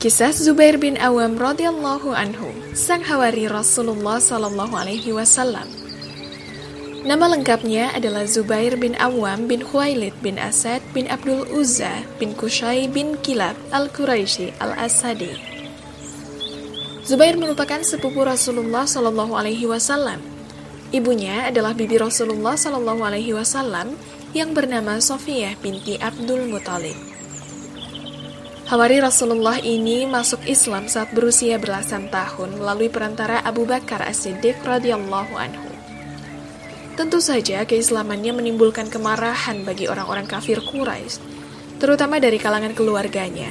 Kisah Zubair bin Awam radhiyallahu anhu, sang hawari Rasulullah sallallahu alaihi wasallam. Nama lengkapnya adalah Zubair bin Awam bin Khuwailid bin Asad bin Abdul Uzza bin Kushay bin Kilab al-Quraisy al-Asadi. Zubair merupakan sepupu Rasulullah sallallahu alaihi wasallam. Ibunya adalah bibi Rasulullah sallallahu alaihi wasallam yang bernama Sofiyah binti Abdul Muthalib. Hawari Rasulullah ini masuk Islam saat berusia belasan tahun melalui perantara Abu Bakar As-Siddiq radhiyallahu anhu. Tentu saja keislamannya menimbulkan kemarahan bagi orang-orang kafir Quraisy, terutama dari kalangan keluarganya.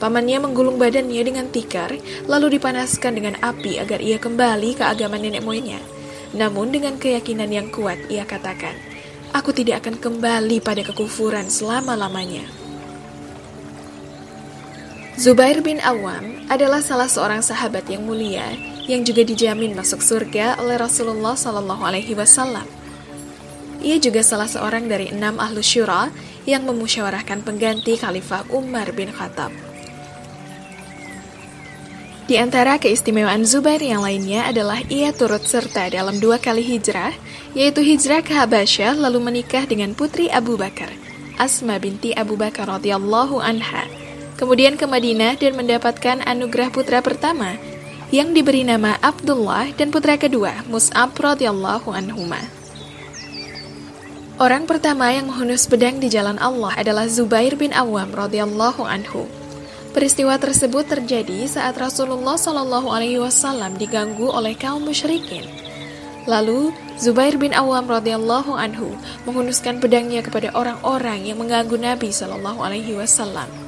Pamannya menggulung badannya dengan tikar, lalu dipanaskan dengan api agar ia kembali ke agama nenek moyangnya. Namun dengan keyakinan yang kuat, ia katakan, Aku tidak akan kembali pada kekufuran selama-lamanya. Zubair bin Awam adalah salah seorang sahabat yang mulia yang juga dijamin masuk surga oleh Rasulullah Shallallahu Alaihi Wasallam. Ia juga salah seorang dari enam ahlu syura yang memusyawarahkan pengganti Khalifah Umar bin Khattab. Di antara keistimewaan Zubair yang lainnya adalah ia turut serta dalam dua kali hijrah, yaitu hijrah ke Habasyah lalu menikah dengan putri Abu Bakar, Asma binti Abu Bakar radhiyallahu anha kemudian ke Madinah dan mendapatkan anugerah putra pertama yang diberi nama Abdullah dan putra kedua Mus'ab radhiyallahu anhuma. Orang pertama yang menghunus pedang di jalan Allah adalah Zubair bin Awam radhiyallahu anhu. Peristiwa tersebut terjadi saat Rasulullah Shallallahu alaihi wasallam diganggu oleh kaum musyrikin. Lalu Zubair bin Awam radhiyallahu anhu menghunuskan pedangnya kepada orang-orang yang mengganggu Nabi Shallallahu alaihi wasallam.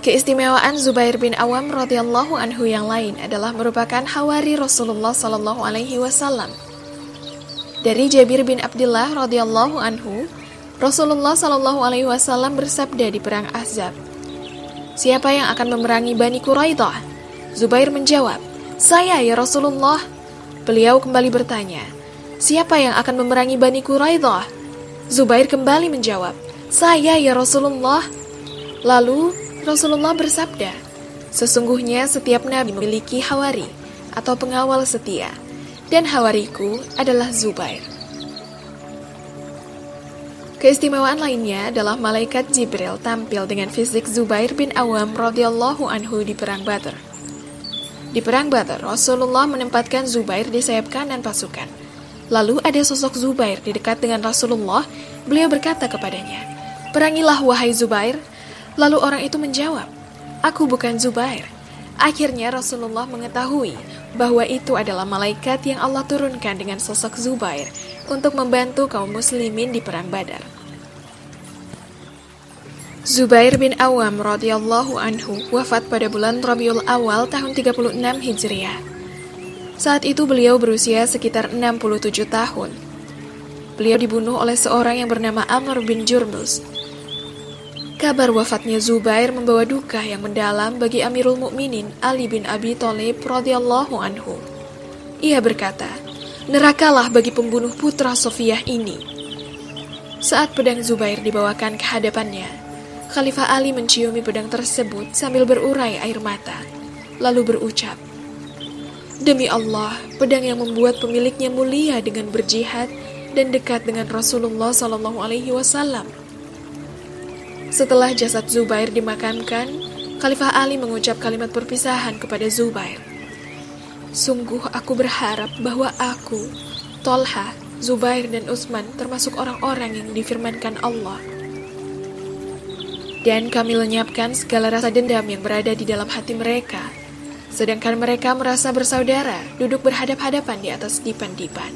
Keistimewaan Zubair bin Awam radhiyallahu anhu yang lain adalah merupakan hawari Rasulullah sallallahu alaihi wasallam. Dari Jabir bin Abdullah radhiyallahu anhu, Rasulullah sallallahu alaihi wasallam bersabda di perang Ahzab, "Siapa yang akan memerangi Bani Quraidah?" Zubair menjawab, "Saya ya Rasulullah." Beliau kembali bertanya, "Siapa yang akan memerangi Bani Quraidah?" Zubair kembali menjawab, "Saya ya Rasulullah." Lalu Rasulullah bersabda, Sesungguhnya setiap nabi memiliki hawari atau pengawal setia, dan hawariku adalah Zubair. Keistimewaan lainnya adalah malaikat Jibril tampil dengan fisik Zubair bin Awam radhiyallahu anhu di perang Badr. Di perang Badr, Rasulullah menempatkan Zubair di sayap kanan pasukan. Lalu ada sosok Zubair di dekat dengan Rasulullah. Beliau berkata kepadanya, "Perangilah wahai Zubair, Lalu orang itu menjawab, Aku bukan Zubair. Akhirnya Rasulullah mengetahui bahwa itu adalah malaikat yang Allah turunkan dengan sosok Zubair untuk membantu kaum muslimin di perang Badar. Zubair bin Awam radhiyallahu anhu wafat pada bulan Rabiul Awal tahun 36 Hijriah. Saat itu beliau berusia sekitar 67 tahun. Beliau dibunuh oleh seorang yang bernama Amr bin Jurmus Kabar wafatnya Zubair membawa duka yang mendalam bagi Amirul Mukminin Ali bin Abi Thalib radhiyallahu anhu. Ia berkata, "Nerakalah bagi pembunuh putra Sofiyah ini." Saat pedang Zubair dibawakan ke hadapannya, Khalifah Ali menciumi pedang tersebut sambil berurai air mata, lalu berucap, "Demi Allah, pedang yang membuat pemiliknya mulia dengan berjihad dan dekat dengan Rasulullah Shallallahu alaihi wasallam." Setelah jasad Zubair dimakamkan, Khalifah Ali mengucap kalimat perpisahan kepada Zubair. Sungguh aku berharap bahwa aku, Tolha, Zubair, dan Utsman termasuk orang-orang yang difirmankan Allah. Dan kami lenyapkan segala rasa dendam yang berada di dalam hati mereka, sedangkan mereka merasa bersaudara, duduk berhadap-hadapan di atas dipan-dipan.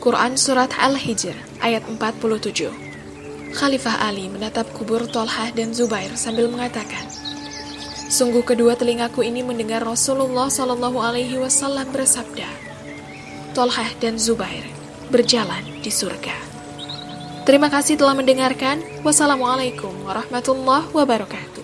Quran Surat Al-Hijr ayat 47 Khalifah Ali menatap kubur Tolhah dan Zubair sambil mengatakan, Sungguh kedua telingaku ini mendengar Rasulullah Shallallahu Alaihi Wasallam bersabda, Tolhah dan Zubair berjalan di surga. Terima kasih telah mendengarkan. Wassalamualaikum warahmatullahi wabarakatuh.